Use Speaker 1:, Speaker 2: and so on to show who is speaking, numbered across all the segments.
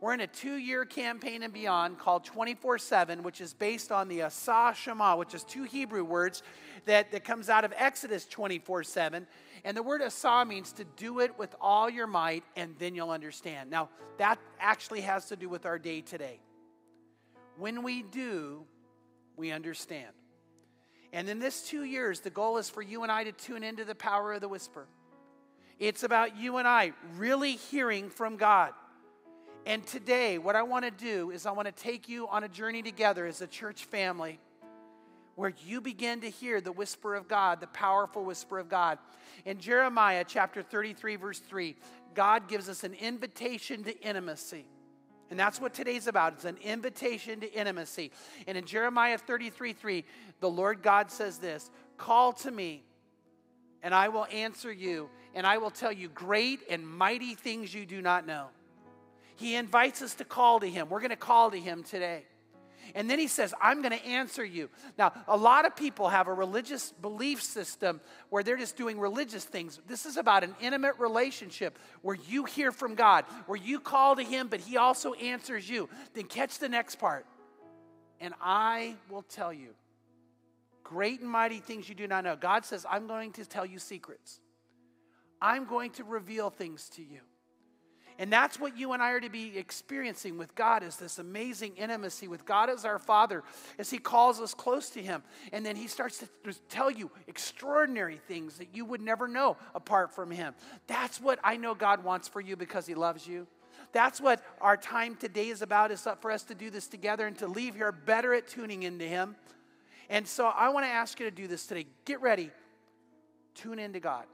Speaker 1: We're in a two year campaign and beyond called 24 7, which is based on the Asah Shema, which is two Hebrew words that, that comes out of Exodus 24 7. And the word Asah means to do it with all your might, and then you'll understand. Now, that actually has to do with our day today. When we do, we understand. And in this two years, the goal is for you and I to tune into the power of the whisper. It's about you and I really hearing from God. And today, what I want to do is I want to take you on a journey together as a church family where you begin to hear the whisper of God, the powerful whisper of God. In Jeremiah chapter 33, verse 3, God gives us an invitation to intimacy. And that's what today's about. It's an invitation to intimacy. And in Jeremiah 33 3, the Lord God says this Call to me, and I will answer you, and I will tell you great and mighty things you do not know. He invites us to call to Him. We're going to call to Him today. And then he says, I'm going to answer you. Now, a lot of people have a religious belief system where they're just doing religious things. This is about an intimate relationship where you hear from God, where you call to him, but he also answers you. Then catch the next part. And I will tell you great and mighty things you do not know. God says, I'm going to tell you secrets, I'm going to reveal things to you. And that's what you and I are to be experiencing with God is this amazing intimacy with God as our Father as He calls us close to Him. And then He starts to tell you extraordinary things that you would never know apart from Him. That's what I know God wants for you because He loves you. That's what our time today is about, is for us to do this together and to leave here better at tuning into Him. And so I want to ask you to do this today. Get ready. Tune into God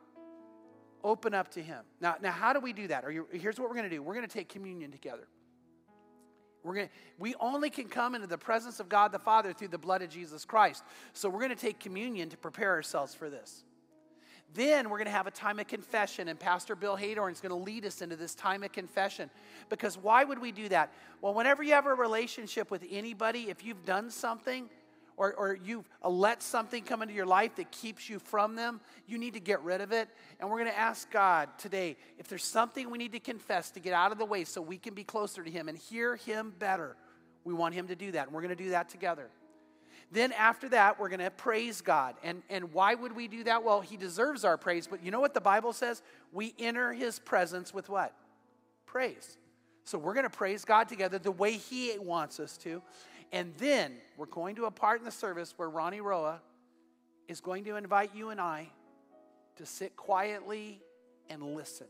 Speaker 1: open up to Him. Now, now how do we do that? You, here's what we're going to do we're going to take communion together. We're going to, we only can come into the presence of God the Father through the blood of Jesus Christ. So we're going to take communion to prepare ourselves for this. Then we're going to have a time of confession, and Pastor Bill Haydorn is going to lead us into this time of confession. Because why would we do that? Well, whenever you have a relationship with anybody, if you've done something, or, or you've let something come into your life that keeps you from them, you need to get rid of it. And we're going to ask God today if there's something we need to confess to get out of the way so we can be closer to Him and hear Him better. We want Him to do that, and we're going to do that together. Then after that, we're going to praise God. And, and why would we do that? Well, He deserves our praise. But you know what the Bible says? We enter His presence with what? Praise. So we're going to praise God together the way He wants us to. And then we're going to a part in the service where Ronnie Roa is going to invite you and I to sit quietly and listen.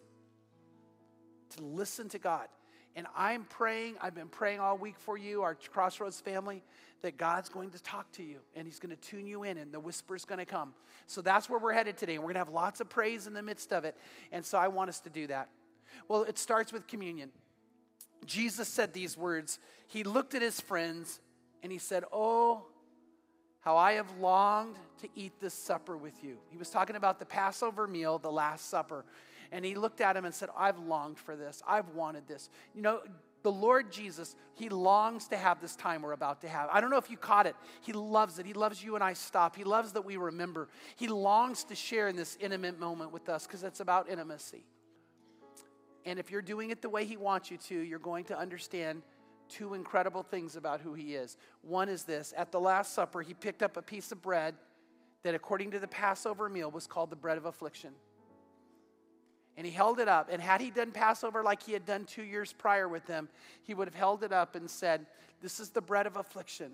Speaker 1: To listen to God. And I'm praying, I've been praying all week for you, our Crossroads family, that God's going to talk to you and He's going to tune you in and the whisper's going to come. So that's where we're headed today. We're going to have lots of praise in the midst of it. And so I want us to do that. Well, it starts with communion. Jesus said these words. He looked at his friends and he said, Oh, how I have longed to eat this supper with you. He was talking about the Passover meal, the Last Supper. And he looked at him and said, I've longed for this. I've wanted this. You know, the Lord Jesus, He longs to have this time we're about to have. I don't know if you caught it. He loves it. He loves you and I stop. He loves that we remember. He longs to share in this intimate moment with us because it's about intimacy. And if you're doing it the way He wants you to, you're going to understand two incredible things about who he is. One is this at the Last Supper, he picked up a piece of bread that, according to the Passover meal, was called the bread of affliction. And he held it up. And had he done Passover like he had done two years prior with them, he would have held it up and said, This is the bread of affliction,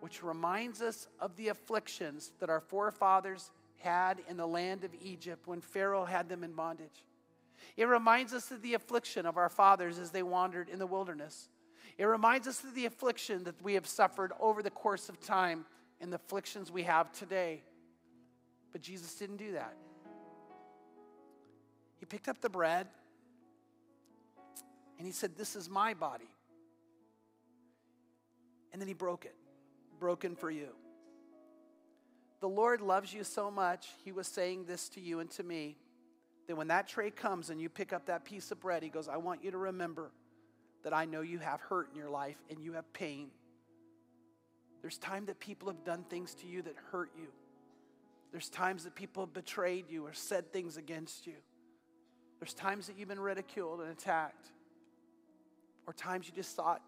Speaker 1: which reminds us of the afflictions that our forefathers had in the land of Egypt when Pharaoh had them in bondage. It reminds us of the affliction of our fathers as they wandered in the wilderness. It reminds us of the affliction that we have suffered over the course of time and the afflictions we have today. But Jesus didn't do that. He picked up the bread and he said, This is my body. And then he broke it, broken for you. The Lord loves you so much, he was saying this to you and to me, that when that tray comes and you pick up that piece of bread, he goes, I want you to remember that I know you have hurt in your life and you have pain. There's time that people have done things to you that hurt you. There's times that people have betrayed you or said things against you. There's times that you've been ridiculed and attacked. Or times you just thought,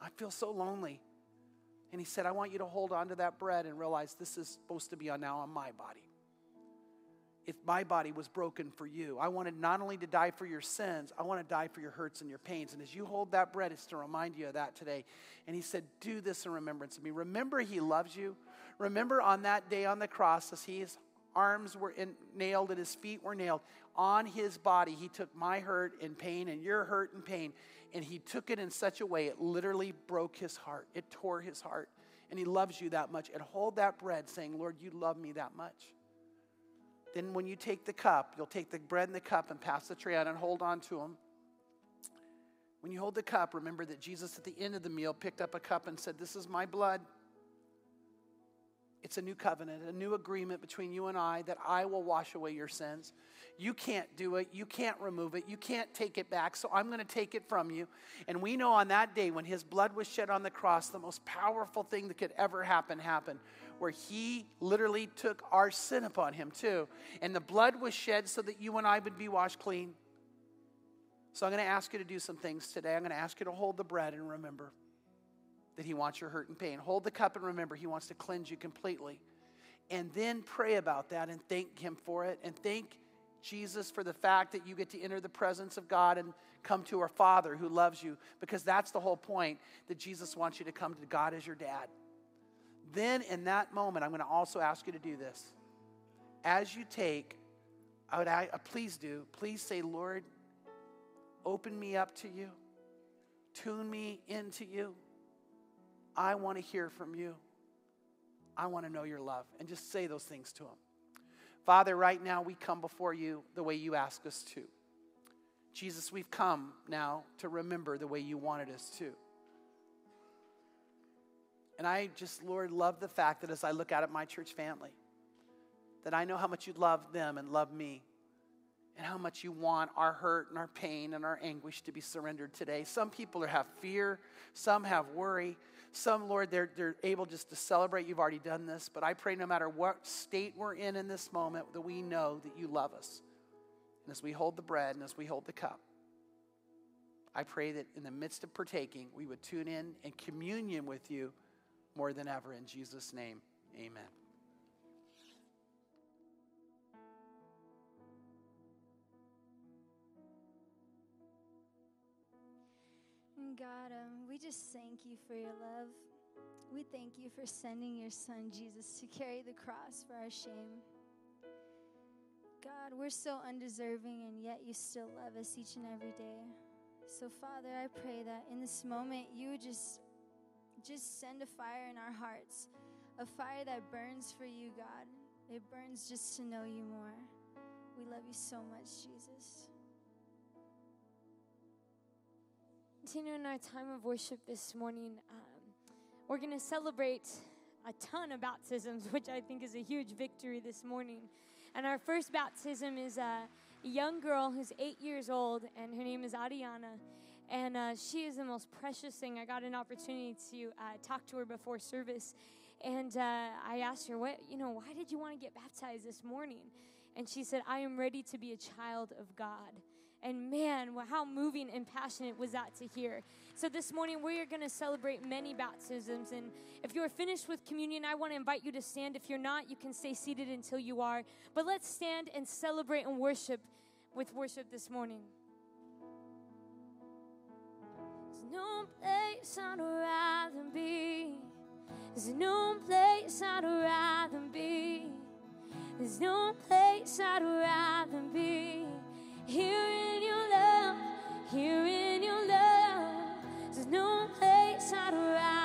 Speaker 1: I feel so lonely. And he said, I want you to hold on to that bread and realize this is supposed to be on now on my body. If my body was broken for you, I wanted not only to die for your sins, I want to die for your hurts and your pains. And as you hold that bread, it's to remind you of that today. And he said, Do this in remembrance of me. Remember, he loves you. Remember on that day on the cross, as his arms were in, nailed and his feet were nailed, on his body, he took my hurt and pain and your hurt and pain, and he took it in such a way it literally broke his heart. It tore his heart. And he loves you that much. And hold that bread, saying, Lord, you love me that much. Then, when you take the cup, you'll take the bread and the cup and pass the tray out and hold on to them. When you hold the cup, remember that Jesus at the end of the meal picked up a cup and said, This is my blood. It's a new covenant, a new agreement between you and I that I will wash away your sins. You can't do it. You can't remove it. You can't take it back. So I'm going to take it from you. And we know on that day when his blood was shed on the cross, the most powerful thing that could ever happen happened, where he literally took our sin upon him too. And the blood was shed so that you and I would be washed clean. So I'm going to ask you to do some things today. I'm going to ask you to hold the bread and remember that He wants your hurt and pain. Hold the cup and remember He wants to cleanse you completely. And then pray about that and thank Him for it. And thank Jesus for the fact that you get to enter the presence of God and come to our Father who loves you, because that's the whole point that Jesus wants you to come to God as your dad. Then, in that moment, I'm going to also ask you to do this. As you take, I would I, please do, please say, Lord, open me up to you, tune me into you. I want to hear from you. I want to know your love. And just say those things to him. Father, right now we come before you the way you ask us to. Jesus, we've come now to remember the way you wanted us to. And I just, Lord, love the fact that as I look out at my church family, that I know how much you love them and love me, and how much you want our hurt and our pain and our anguish to be surrendered today. Some people have fear, some have worry, some, Lord, they're, they're able just to celebrate you've already done this. But I pray no matter what state we're in in this moment, that we know that you love us. And as we hold the bread and as we hold the cup, I pray that in the midst of partaking, we would tune in and communion with you more than ever. In Jesus' name, amen.
Speaker 2: God, um, we just thank you for your love. We thank you for sending your son Jesus to carry the cross for our shame. God, we're so undeserving, and yet you still love us each and every day. So, Father, I pray that in this moment you would just, just send a fire in our hearts, a fire that burns for you, God. It burns just to know you more. We love you so much, Jesus.
Speaker 3: Continuing our time of worship this morning, um, we're going to celebrate a ton of baptisms, which I think is a huge victory this morning. And our first baptism is a young girl who's eight years old, and her name is Ariana. And uh, she is the most precious thing. I got an opportunity to uh, talk to her before service, and uh, I asked her, "What, you know, why did you want to get baptized this morning?" And she said, "I am ready to be a child of God." And man, how moving and passionate was that to hear. So this morning we are going to celebrate many baptisms. And if you're finished with communion, I want to invite you to stand. If you're not, you can stay seated until you are. But let's stand and celebrate and worship with worship this morning. No place I'd rather be. There's no place I'd rather be. There's no place I'd rather be. Here in your love, here in your love, there's no place I'd rather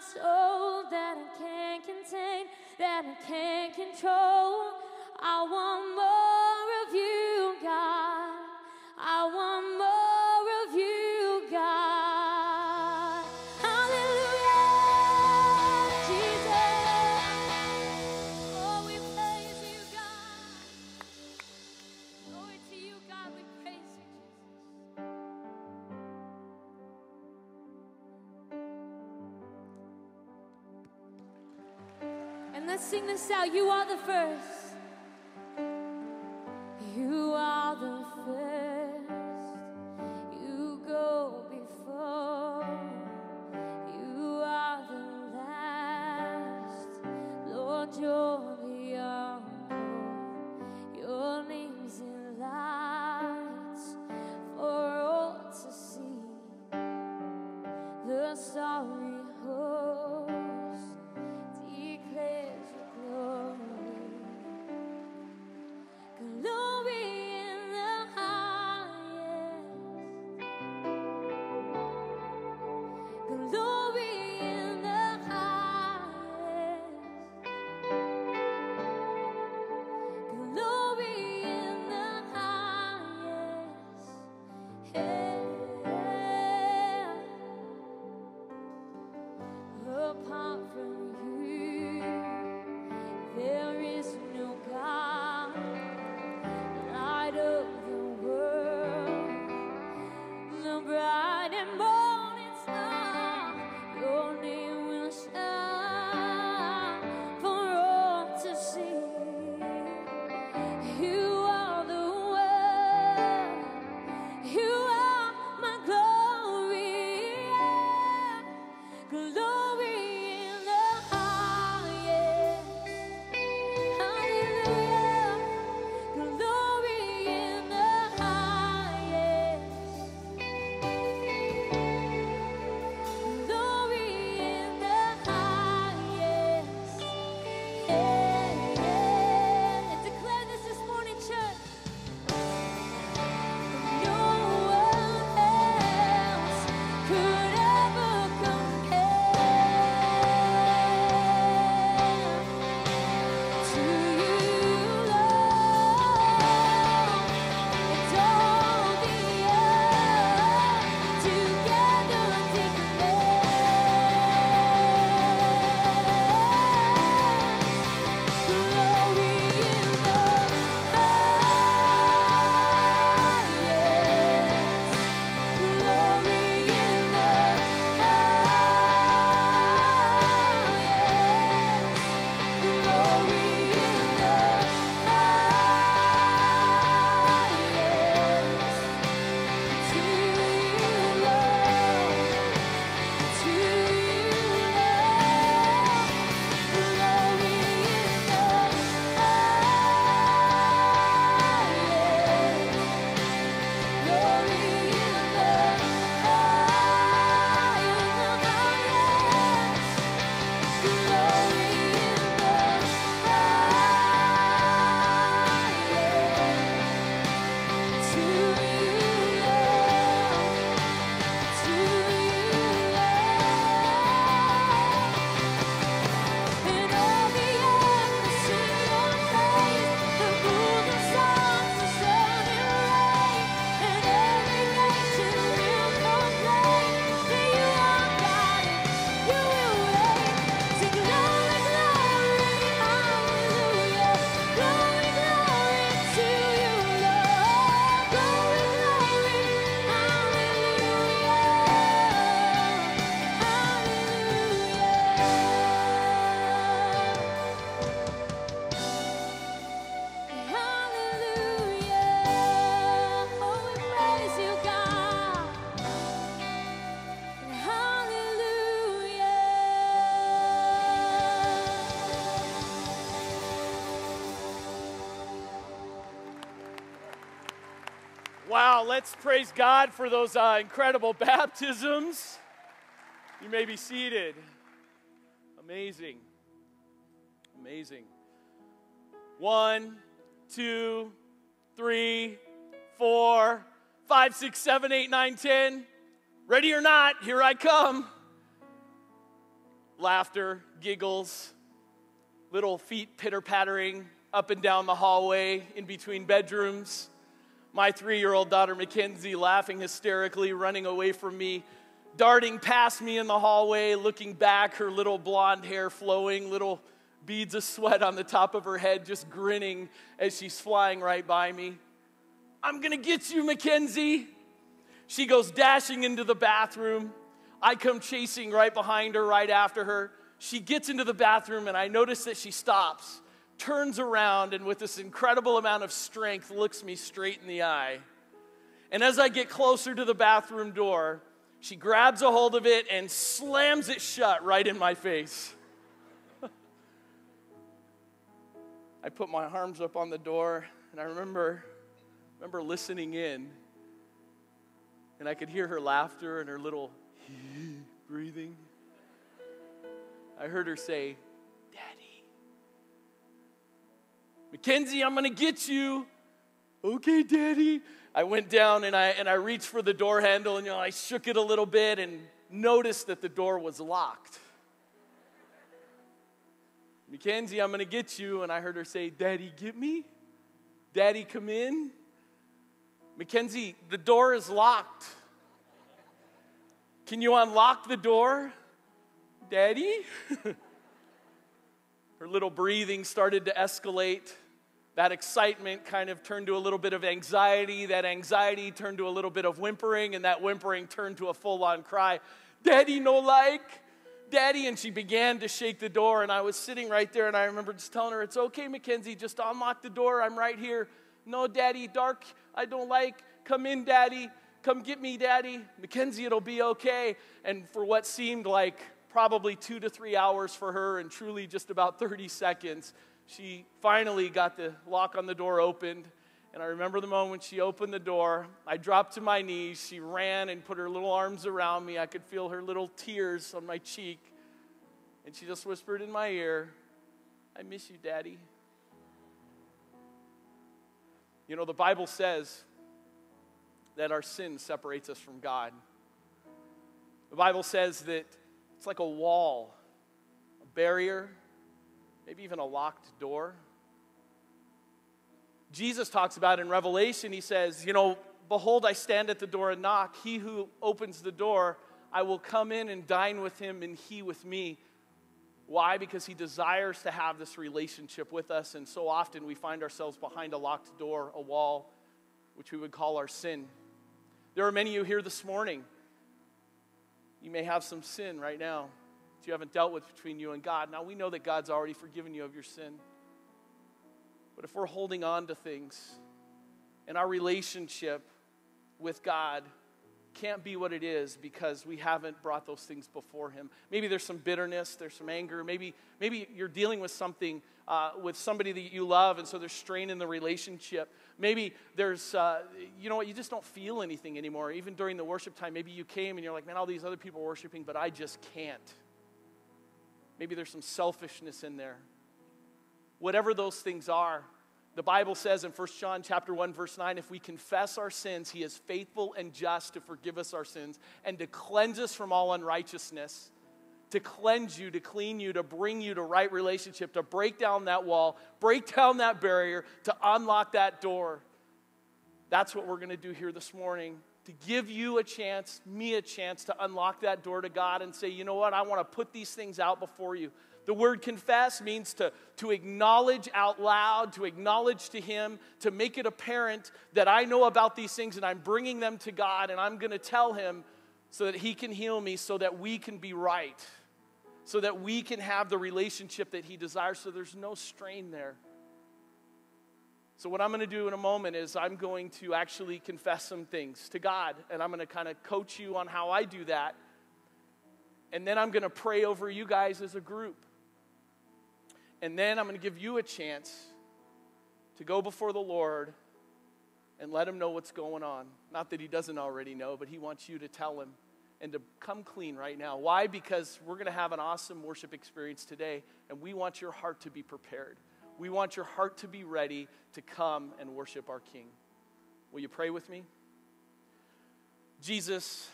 Speaker 3: sing this out. You are the first.
Speaker 4: Let's praise God for those uh, incredible baptisms. You may be seated. Amazing. Amazing. One, two, three, four, five, six, seven, eight, nine, ten. Ready or not, here I come. Laughter, giggles, little feet pitter pattering up and down the hallway in between bedrooms. My three year old daughter Mackenzie laughing hysterically, running away from me, darting past me in the hallway, looking back, her little blonde hair flowing, little beads of sweat on the top of her head, just grinning as she's flying right by me. I'm gonna get you, Mackenzie. She goes dashing into the bathroom. I come chasing right behind her, right after her. She gets into the bathroom, and I notice that she stops, turns around, and with this incredible amount of strength, looks me straight in the eye. And as I get closer to the bathroom door, she grabs a hold of it and slams it shut right in my face. I put my arms up on the door, and I remember, remember listening in, and I could hear her laughter and her little breathing. I heard her say, Mackenzie, I'm gonna get you. Okay, Daddy. I went down and I and I reached for the door handle and you know I shook it a little bit and noticed that the door was locked. Mackenzie, I'm gonna get you. And I heard her say, Daddy, get me. Daddy, come in. Mackenzie, the door is locked. Can you unlock the door? Daddy? Her little breathing started to escalate. That excitement kind of turned to a little bit of anxiety. That anxiety turned to a little bit of whimpering, and that whimpering turned to a full on cry Daddy, no like. Daddy. And she began to shake the door, and I was sitting right there, and I remember just telling her, It's okay, Mackenzie, just unlock the door. I'm right here. No, Daddy, dark, I don't like. Come in, Daddy. Come get me, Daddy. Mackenzie, it'll be okay. And for what seemed like probably two to three hours for her and truly just about 30 seconds, she finally got the lock on the door opened. And I remember the moment she opened the door. I dropped to my knees. She ran and put her little arms around me. I could feel her little tears on my cheek. And she just whispered in my ear, I miss you, Daddy. You know, the Bible says that our sin separates us from God. The Bible says that it's like a wall, a barrier, maybe even a locked door. Jesus talks about in Revelation, he says, You know, behold, I stand at the door and knock. He who opens the door, I will come in and dine with him, and he with me. Why? Because he desires to have this relationship with us, and so often we find ourselves behind a locked door, a wall, which we would call our sin. There are many of you here this morning you may have some sin right now that you haven't dealt with between you and God. Now, we know that God's already forgiven you of your sin. But if we're holding on to things and our relationship with God can't be what it is because we haven't brought those things before him maybe there's some bitterness there's some anger maybe maybe you're dealing with something uh, with somebody that you love and so there's strain in the relationship Maybe there's, uh, you know what, you just don't feel anything anymore. Even during the worship time, maybe you came and you're like, man, all these other people are worshiping, but I just can't. Maybe there's some selfishness in there. Whatever those things are, the Bible says in 1 John chapter 1 verse 9 if we confess our sins he is faithful and just to forgive us our sins and to cleanse us from all unrighteousness to cleanse you, to clean you, to bring you to right relationship, to break down that wall, break down that barrier, to unlock that door. That's what we're going to do here this morning to give you a chance, me a chance to unlock that door to God and say, you know what, I want to put these things out before you. The word confess means to, to acknowledge out loud, to acknowledge to Him, to make it apparent that I know about these things and I'm bringing them to God and I'm going to tell Him so that He can heal me, so that we can be right so that we can have the relationship that He desires, so there's no strain there. So, what I'm going to do in a moment is I'm going to actually confess some things to God, and I'm going to kind of coach you on how I do that. And then I'm going to pray over you guys as a group. And then I'm going to give you a chance to go before the Lord and let him know what's going on. Not that he doesn't already know, but he wants you to tell him and to come clean right now. Why? Because we're going to have an awesome worship experience today, and we want your heart to be prepared. We want your heart to be ready to come and worship our King. Will you pray with me? Jesus,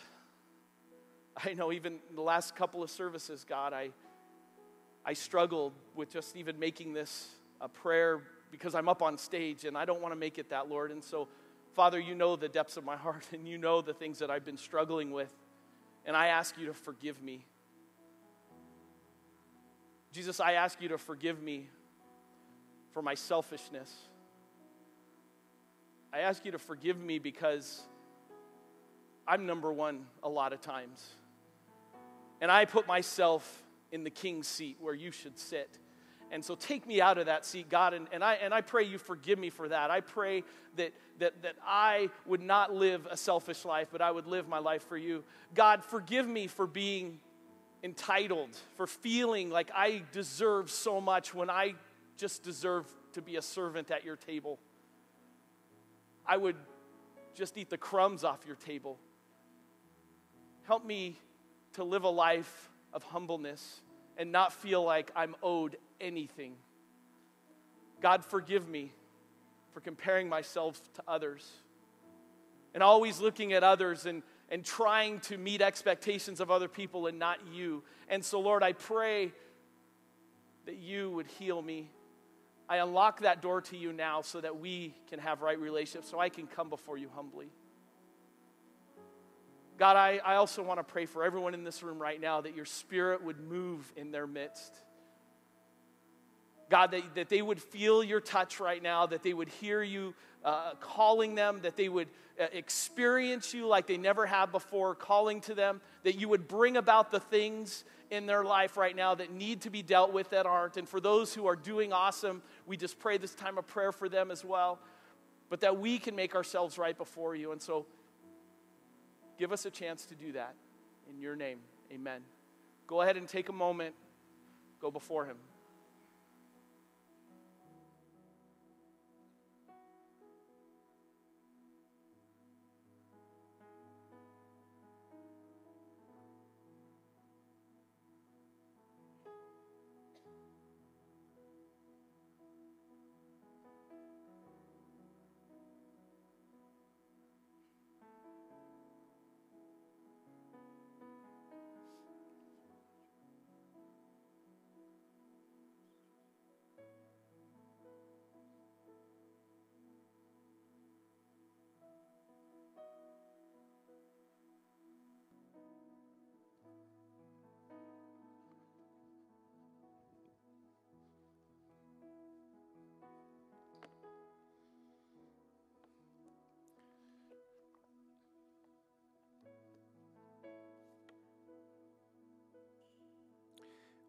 Speaker 4: I know even the last couple of services, God, I, I struggled with just even making this a prayer because I'm up on stage and I don't want to make it that, Lord. And so, Father, you know the depths of my heart and you know the things that I've been struggling with. And I ask you to forgive me. Jesus, I ask you to forgive me for my selfishness. I ask you to forgive me because I'm number one a lot of times. And I put myself in the king's seat where you should sit. And so take me out of that seat, God, and, and, I, and I pray you forgive me for that. I pray that, that, that I would not live a selfish life, but I would live my life for you. God, forgive me for being entitled, for feeling like I deserve so much when I just deserve to be a servant at your table. I would just eat the crumbs off your table. Help me to live a life of humbleness and not feel like I'm owed anything. God, forgive me for comparing myself to others and always looking at others and, and trying to meet expectations of other people and not you. And so, Lord, I pray that you would heal me. I unlock that door to you now so that we can have right relationships, so I can come before you humbly. God, I, I also want to pray for everyone in this room right now that your spirit would move in their midst. God, that, that they would feel your touch right now, that they would hear you uh, calling them, that they would uh, experience you like they never have before, calling to them, that you would bring about the things in their life right now that need to be dealt with that aren't. And for those who are doing awesome, we just pray this time of prayer for them as well, but that we can make ourselves right before you. And so, Give us a chance to do that. In your name, amen. Go ahead and take a moment, go before Him.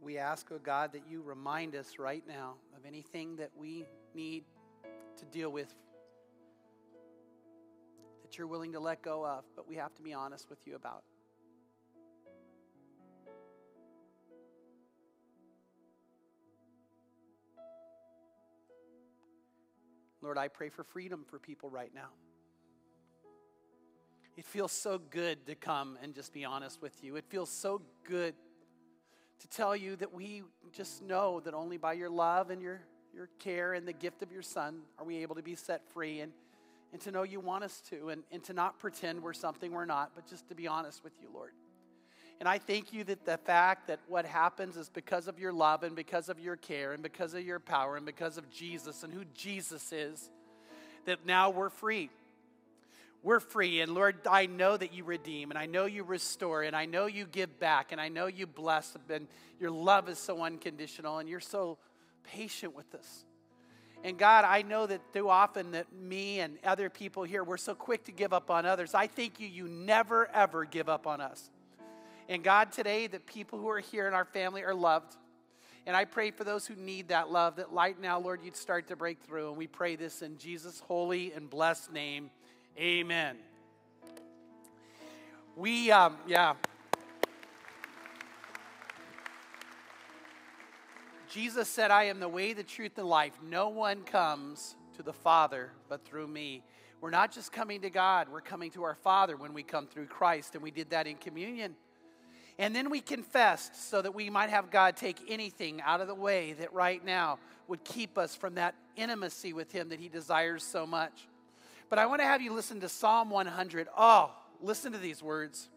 Speaker 1: We ask, oh God, that you remind us right now of anything that we need to deal with, that you're willing to let go of, but we have to be honest with you about. Lord, I pray for freedom for people right now. It feels so good to come and just be honest with you. It feels so good to tell you that we just know that only by your love and your, your care and the gift of your Son are we able to be set free and, and to know you want us to and, and to not pretend we're something we're not, but just to be honest with you, Lord. And I thank you that the fact that what happens is because of your love and because of your care and because of your power and because of Jesus and who Jesus is, that now we're free we're free. And Lord, I know that you redeem, and I know you restore, and I know you give back, and I know you bless, and your love is so unconditional, and you're so patient with us. And God, I know that too often that me and other people here, we're so quick to give up on others. I thank you, you never, ever give up on us. And God, today, that people who are here in our family are loved. And I pray for those who need that love, that light now, Lord, you'd start to break through. And we pray this in Jesus' holy and blessed name. Amen. We, um, yeah. Jesus said, I am the way, the truth, and life. No one comes to the Father but through me. We're not just coming to God, we're coming to our Father when we come through Christ, and we did that in communion. And then we confessed so that we might have God take anything out of the way that right now would keep us from that intimacy with Him that He desires so much. But I want to have you listen to Psalm 100. Oh, listen to these words.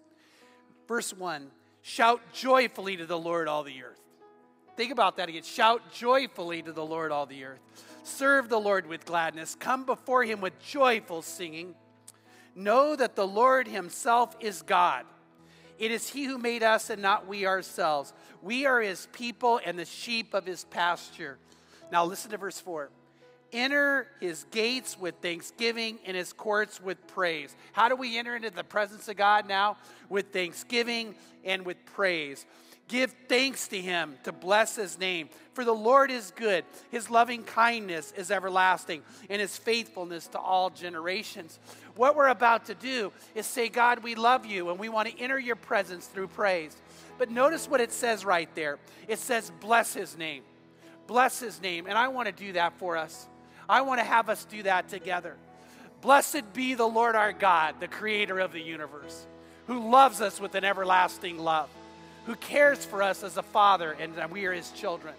Speaker 1: Verse 1 Shout joyfully to the Lord, all the earth. Think about that again. Shout joyfully to the Lord, all the earth. Serve the Lord with gladness. Come before Him with joyful singing. Know that the Lord Himself is God. It is He who made us and not we ourselves. We are His people and the sheep of His pasture. Now, listen to verse 4. Enter His gates with thanksgiving and His courts with praise. How do we enter into the presence of God now? With thanksgiving and with praise. Give thanks to him to bless his name. For the Lord is good, his loving kindness is everlasting, and his faithfulness to all generations. What we're about to do is say, God, we love you, and we want to enter your presence through praise. But notice what it says right there it says, bless his name. Bless his name. And I want to do that for us. I want to have us do that together. Blessed be the Lord our God, the creator of the universe, who loves us with an everlasting love who cares for us as a father, and we are his children.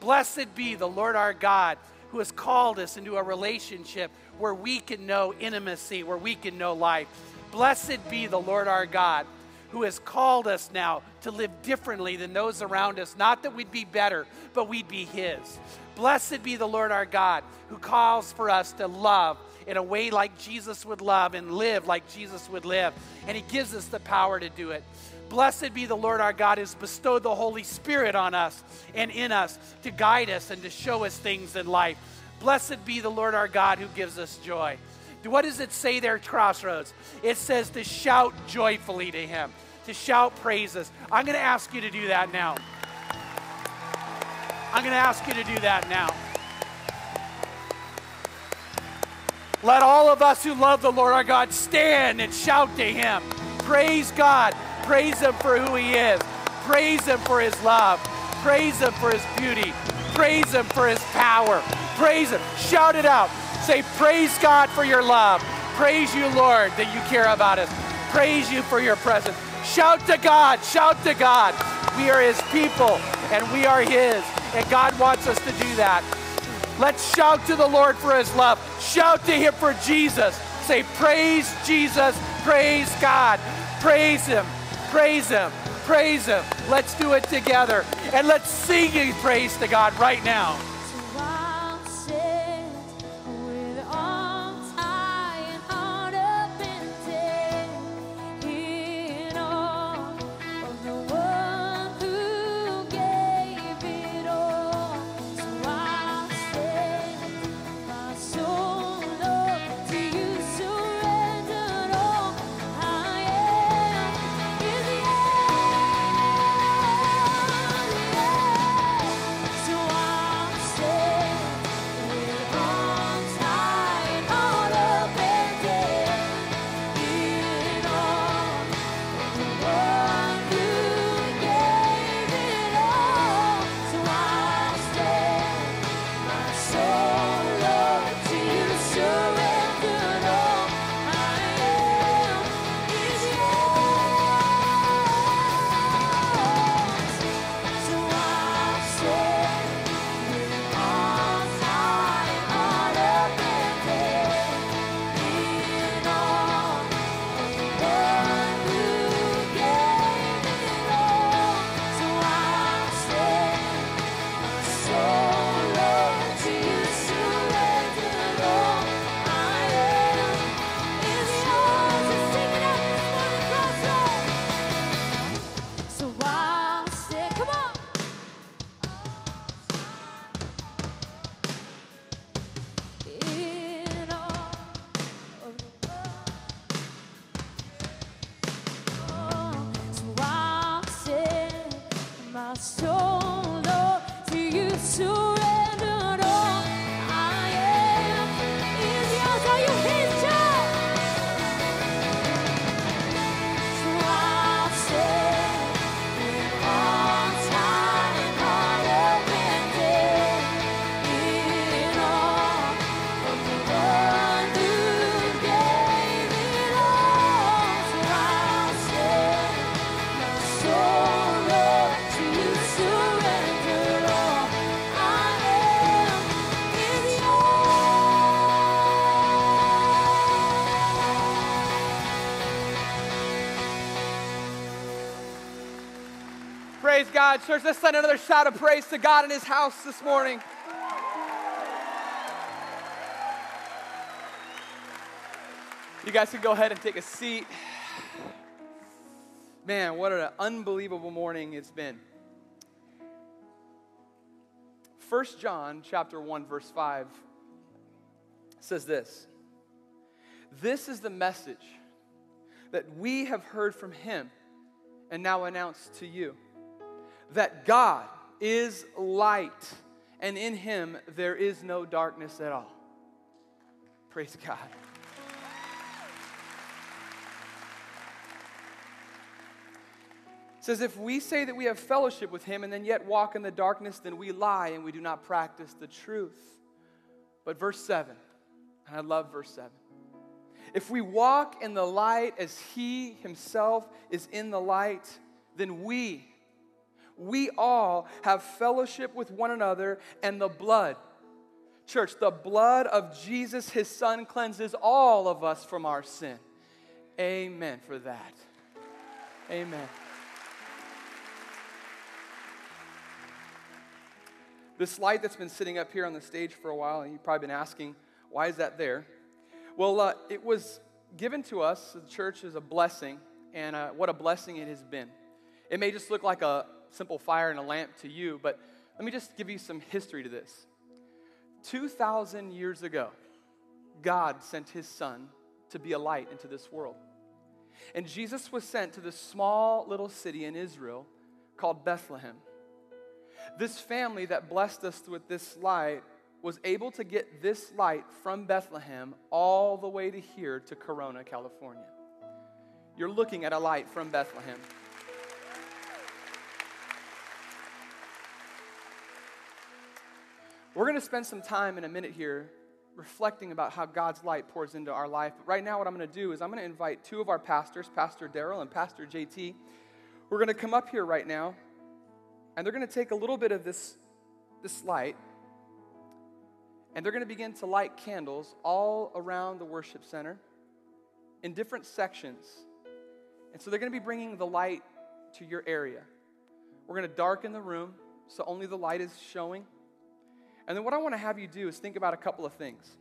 Speaker 1: Blessed be the Lord our God, who has called us into a relationship where we can know intimacy, where we can know life. Blessed be the Lord our God, who has called us now to live differently than those around us. Not that we'd be better, but we'd be his. Blessed be the Lord our God, who calls for us to love in a way like Jesus would love and live like Jesus would live. And he gives us the power to do it. Blessed be the Lord our God who's bestowed the Holy Spirit on us and in us to guide us and to show us things in life. Blessed be the Lord our God who gives us joy. What does it say there, Crossroads? It says to shout joyfully to Him, to shout praises. I'm going to ask you to do that now. I'm going to ask you to do that now. Let all of us who love the Lord our God stand and shout to Him. Praise God. Praise Him for who He is. Praise Him for His love. Praise Him for His beauty. Praise Him for His power. Praise Him. Shout it out. Say, Praise God for your love. Praise you, Lord, that you care about us. Praise you for your presence. Shout to God. Shout to God. We are His people and we are His. And God wants us to do that. Let's shout to the Lord for His love. Shout to Him for Jesus. Say, Praise Jesus. Praise God. Praise Him. Praise Him. Praise Him. Let's do it together. And let's sing praise to God right now.
Speaker 5: God. Church, let's send another shout of praise to God in His house this morning. You guys can go ahead and take a seat. Man, what an unbelievable morning it's been. 1 John chapter 1 verse 5 says this. This is the message that we have heard from him and now announce to you that God is light and in him there is no darkness at all. Praise God. It says, If we say that we have fellowship with him and then yet walk in the darkness, then we lie and we do not practice the truth. But verse 7, and I love verse 7. If we walk in the light as he himself is in the light, then we, we all have fellowship with one another, and the blood, church, the blood of Jesus, his son, cleanses all of us from our sin. Amen for that. Amen. This light that's been sitting up here on the stage for a while, and you've probably been asking, why is that there? Well, uh, it was given to us, the church, is a blessing, and uh, what a blessing it has been. It may just look like a simple fire and a lamp to you, but let me just give you some history to this. 2,000 years ago, God sent his son to be a light into this world. And Jesus was sent to this small little city in Israel called Bethlehem. This family that blessed us with this light was able to get this light from Bethlehem all the way to here to Corona, California. You're looking at a light from Bethlehem. We're going to spend some time in a minute here reflecting about how God's light pours into our life. But right now, what I'm going to do is I'm going to invite two of our pastors, Pastor Daryl and Pastor JT. We're going to come up here right now and they're going to take a little bit of this, this light and they're going to begin to light candles all around the worship center in different sections. And so they're going to be bringing the light to your area. We're going to darken the room so only the light is showing. And then what I want to have you do is think about a couple of things.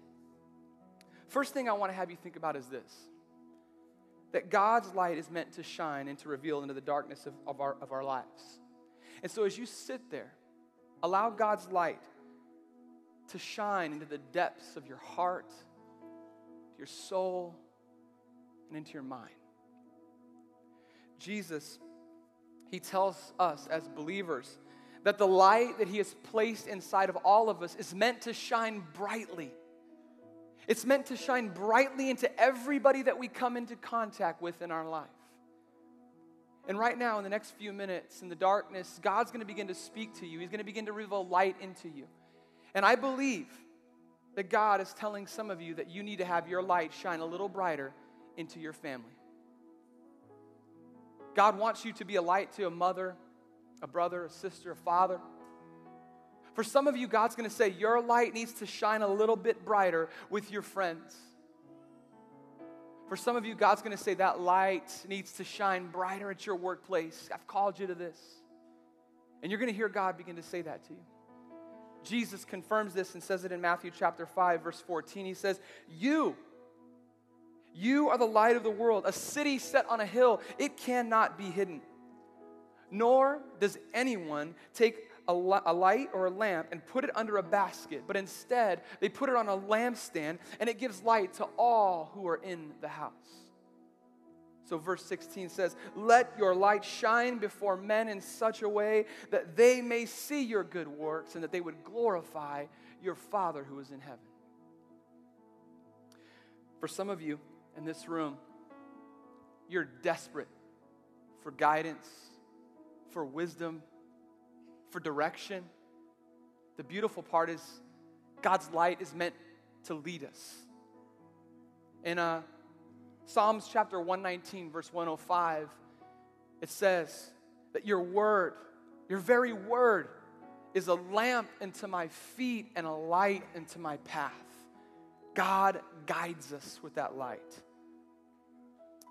Speaker 5: First thing I want to have you think about is this that God's light is meant to shine and to reveal into the darkness of, of, our, of our lives. And so as you sit there, allow God's light to shine into the depths of your heart, your soul, and into your mind. Jesus, he tells us as believers that the light that he has placed inside of all of us is meant to shine brightly. It's meant to shine brightly into everybody that we come into contact with in our life. And right now, in the next few minutes, in the darkness, God's to begin to speak to you. He's to begin to reveal light into you. And I believe that God is telling some of you that you need to have your light shine a little brighter into your family. God wants you to be a light to a mother, a brother, a sister, a father. For some of you, God's to say your light needs to shine a little bit brighter with your friends. For some of you, God's to say that light needs to shine brighter at your workplace. I've called you to this. And you're to hear God begin to say that to you. Jesus confirms this and says it in Matthew chapter 5 verse 14. He says, "You you are the light of the world, a city set on a hill. It cannot be hidden. Nor does anyone take a, light or a lamp and put it under a basket, but instead they put it on a lampstand and it gives light to all who are in the house. So, verse 16 says, Let your light shine before men in such a way that they may see your good works and that they would glorify your Father who is in heaven. For some of you in this room, you're desperate for guidance, for wisdom, for direction. The beautiful part is God's light is meant to lead us. In uh, Psalms chapter 119, verse 105, it says that your word, your very word, is a lamp into my feet and a light into my path. God guides us with that light.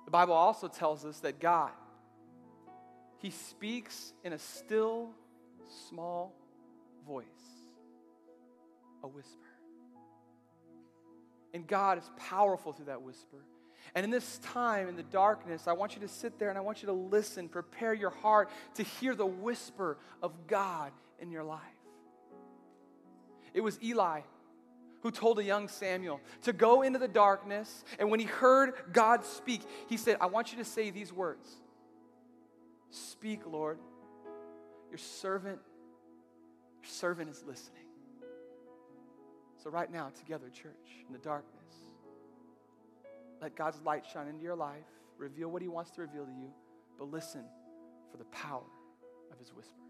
Speaker 5: The Bible also tells us that God He speaks in a still, small voice, a whisper. And God is powerful through that whisper. And in this time, in the darkness, I want you to sit there and I want you to listen, prepare your heart to hear the whisper of God in your life. It was Eli who told a young Samuel to go into the darkness. And when he heard God speak, he said, I want you to say these words Speak, Lord. Your servant, your servant is listening. So, right now, together, church, in the darkness, let God's light shine into your life, reveal what He wants to reveal to you, but listen for the power of His whisper.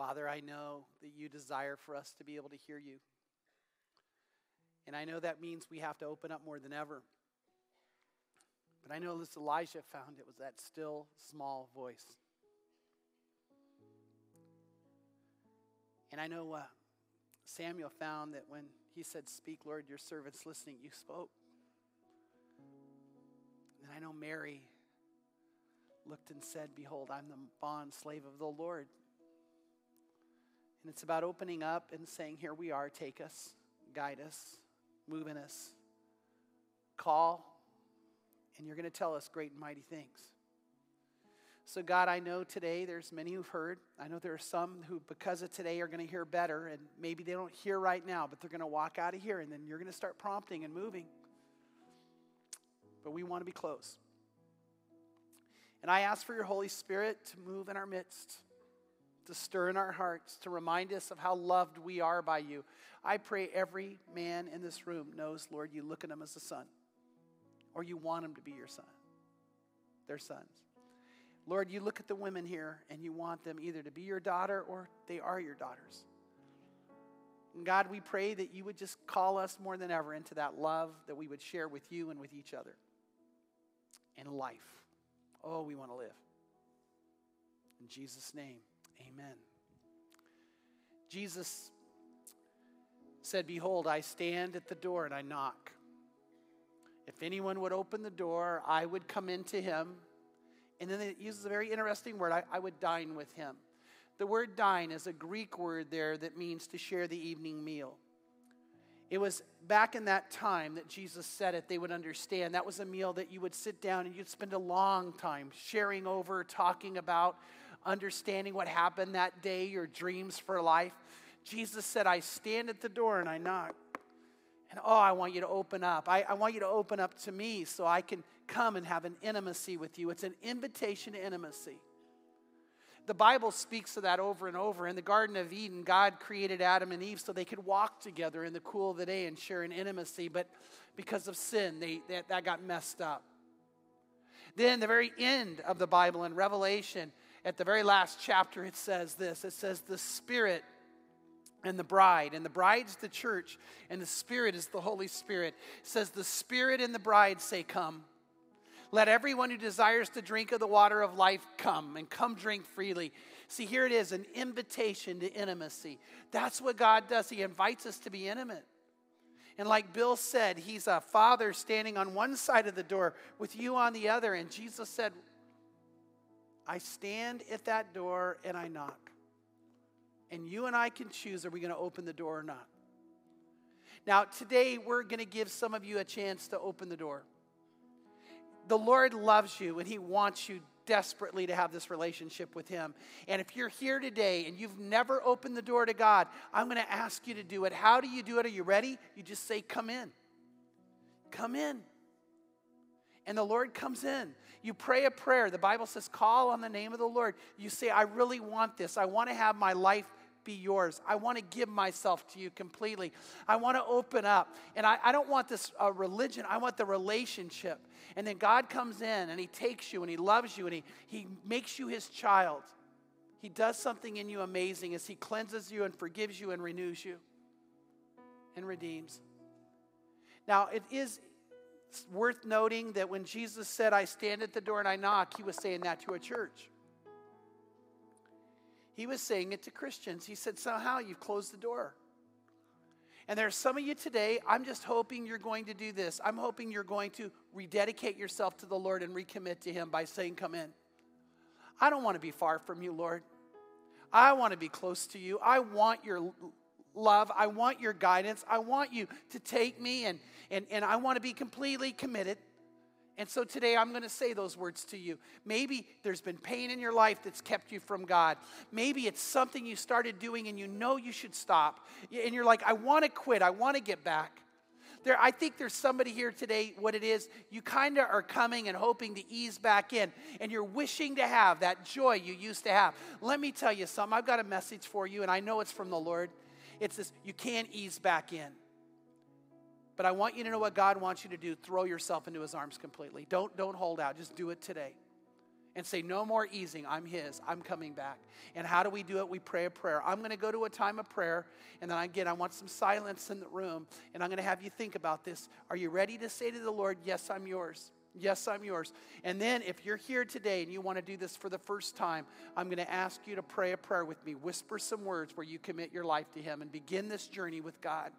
Speaker 1: Father, I know that you desire for us to be able to hear you. And I know that means we have to open up more than ever. But I know as Elijah found it was that still small voice. And I know uh, Samuel found that when he said, Speak, Lord, your servant's listening, you spoke. And I know Mary looked and said, Behold, I'm the bond slave of the Lord. And it's about opening up and saying, Here we are, take us, guide us, move in us, call, and you're going to tell us great and mighty things. So, God, I know today there's many who've heard. I know there are some who, because of today, are going to hear better, and maybe they don't hear right now, but they're going to walk out of here, and then you're going to start prompting and moving. But we want to be close. And I ask for your Holy Spirit to move in our midst to stir in our hearts, to remind us of how loved we are by you. I pray every man in this room knows, Lord, you look at them as a son, or you want them to be your son, their sons. Lord, you look at the women here and you want them either to be your daughter or they are your daughters. And God, we pray that you would just call us more than ever into that love that we would share with you and with each other and life. Oh, we want to live. In Jesus' name. Amen. Jesus said, Behold, I stand at the door and I knock. If anyone would open the door, I would come into him. And then it uses a very interesting word I, I would dine with him. The word dine is a Greek word there that means to share the evening meal. It was back in that time that Jesus said it, they would understand. That was a meal that you would sit down and you'd spend a long time sharing over, talking about understanding what happened that day, your dreams for life. Jesus said, I stand at the door and I knock. And oh, I want you to open up. I, I want you to open up to me so I can come and have an intimacy with you. It's an invitation to intimacy. The Bible speaks of that over and over. In the Garden of Eden, God created Adam and Eve so they could walk together in the cool of the day and share an intimacy, but because of sin, they, they, that got messed up. Then, the very end of the Bible in Revelation, at the very last chapter, it says this it says, The Spirit and the bride, and the bride's the church, and the Spirit is the Holy Spirit. It says, The Spirit and the bride say, Come. Let everyone who desires to drink of the water of life come and come drink freely. See, here it is an invitation to intimacy. That's what God does. He invites us to be intimate. And like Bill said, He's a father standing on one side of the door with you on the other. And Jesus said, I stand at that door and I knock. And you and I can choose are we going to open the door or not? Now, today we're going to give some of you a chance to open the door. The Lord loves you and He wants you desperately to have this relationship with Him. And if you're here today and you've never opened the door to God, I'm going to ask you to do it. How do you do it? Are you ready? You just say, Come in. Come in. And the Lord comes in. You pray a prayer. The Bible says, Call on the name of the Lord. You say, I really want this. I want to have my life be yours. I want to give myself to you completely. I want to open up. And I, I don't want this uh, religion, I want the relationship. And then God comes in and He takes you and He loves you and He, he makes you His child. He does something in you amazing as He cleanses you and forgives you and renews you and redeems. Now, it is worth noting that when Jesus said, I stand at the door and I knock, He was saying that to a church. He was saying it to Christians. He said, Somehow you've closed the door. And there are some of you today, I'm just hoping you're going to do this. I'm hoping you're going to rededicate yourself to the Lord and recommit to Him by saying, Come in. I don't want to be far from you, Lord. I want to be close to you. I want your love. I want your guidance. I want you to take me, and, and, and I want to be completely committed. And so today I'm going to say those words to you. Maybe there's been pain in your life that's kept you from God. Maybe it's something you started doing and you know you should stop. And you're like, I want to quit. I want to get back. There, I think there's somebody here today, what it is, you kind of are coming and hoping to ease back in, and you're wishing to have that joy you used to have. Let me tell you something. I've got a message for you, and I know it's from the Lord. It's this you can't ease back in. But I want you to know what God wants you to do. Throw yourself into his arms completely. Don't, don't hold out. Just do it today. And say, no more easing. I'm his. I'm coming back. And how do we do it? We pray a prayer. I'm going to go to a time of prayer. And then again, I want some silence in the room. And I'm going to have you think about this. Are you ready to say to the Lord, Yes, I'm yours? Yes, I'm yours. And then if you're here today and you want to do this for the first time, I'm going to ask you to pray a prayer with me. Whisper some words where you commit your life to Him and begin this journey with God.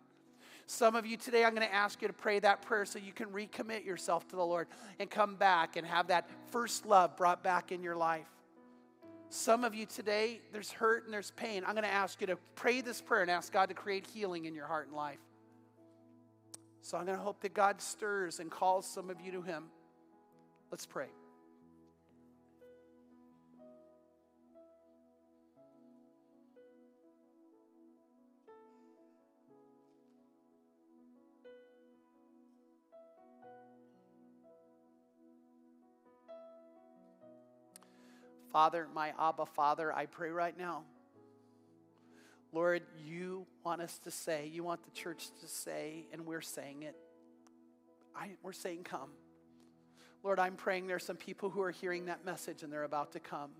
Speaker 1: Some of you today, I'm going to ask you to pray that prayer so you can recommit yourself to the Lord and come back and have that first love brought back in your life. Some of you today, there's hurt and there's pain. I'm going to ask you to pray this prayer and ask God to create healing in your heart and life. So I'm going to hope that God stirs and calls some of you to Him. Let's pray. Father, my Abba Father, I pray right now. Lord, you want us to say, you want the church to say, and we're saying it. I, we're saying, come. Lord, I'm praying there's some people who are hearing that message and they're about to come.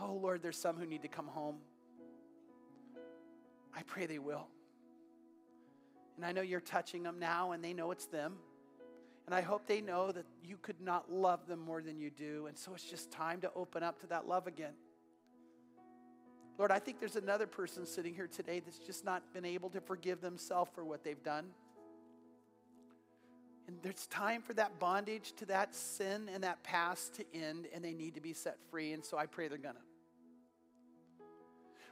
Speaker 1: Oh, Lord, there's some who need to come home. I pray they will. And I know you're touching them now and they know it's them. And I hope they know that you could not love them more than you do. And so it's just time to open up to that love again. Lord, I think there's another person sitting here today that's just not been able to forgive themselves for what they've done. And there's time for that bondage to that sin and that past to end, and they need to be set free. And so I pray they're going to.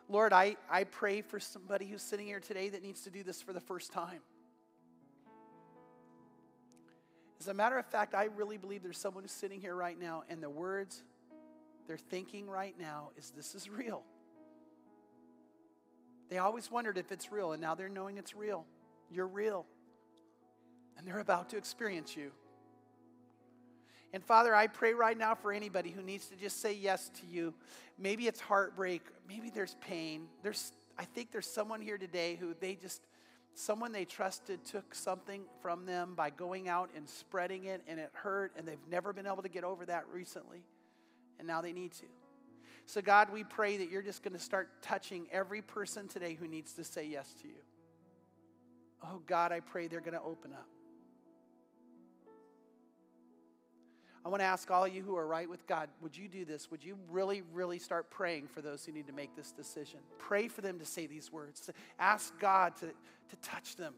Speaker 1: Lord, I, I pray for somebody who's sitting here today that needs to do this for the first time. As a matter of fact, I really believe there's someone who's sitting here right now, and the words they're thinking right now is this is real. They always wondered if it's real, and now they're knowing it's real. You're real. And they're about to experience you. And Father, I pray right now for anybody who needs to just say yes to you. Maybe it's heartbreak, maybe there's pain. There's I think there's someone here today who they just someone they trusted took something from them by going out and spreading it and it hurt and they've never been able to get over that recently. And now they need to. So God, we pray that you're just going to start touching every person today who needs to say yes to you. Oh God, I pray they're going to open up. I want to ask all you who are right with God, would you do this? Would you really, really start praying for those who need to make this decision? Pray for them to say these words. Ask God to, to touch them.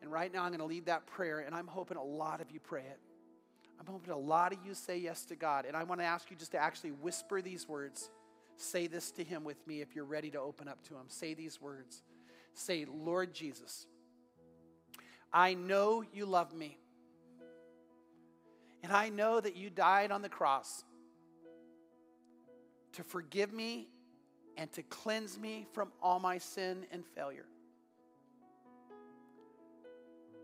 Speaker 1: And right now, I'm going to lead that prayer, and I'm hoping a lot of you pray it. I'm hoping a lot of you say yes to God. And I want to ask you just to actually whisper these words. Say this to Him with me if you're ready to open up to Him. Say these words. Say, Lord Jesus. I know you love me. And I know that you died on the cross to forgive me and to cleanse me from all my sin and failure,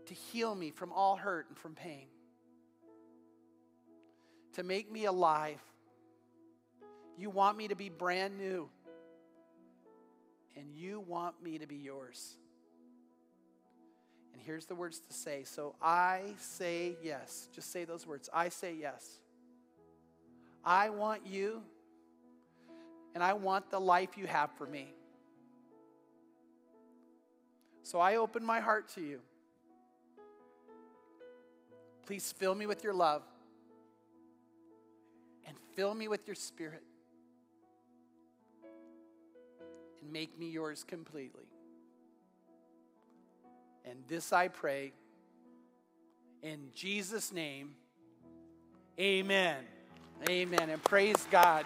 Speaker 1: to heal me from all hurt and from pain, to make me alive. You want me to be brand new, and you want me to be yours. And here's the words to say. So I say yes. Just say those words. I say yes. I want you, and I want the life you have for me. So I open my heart to you. Please fill me with your love and fill me with your spirit and make me yours completely. And this I pray in Jesus' name. Amen. Amen. And praise God.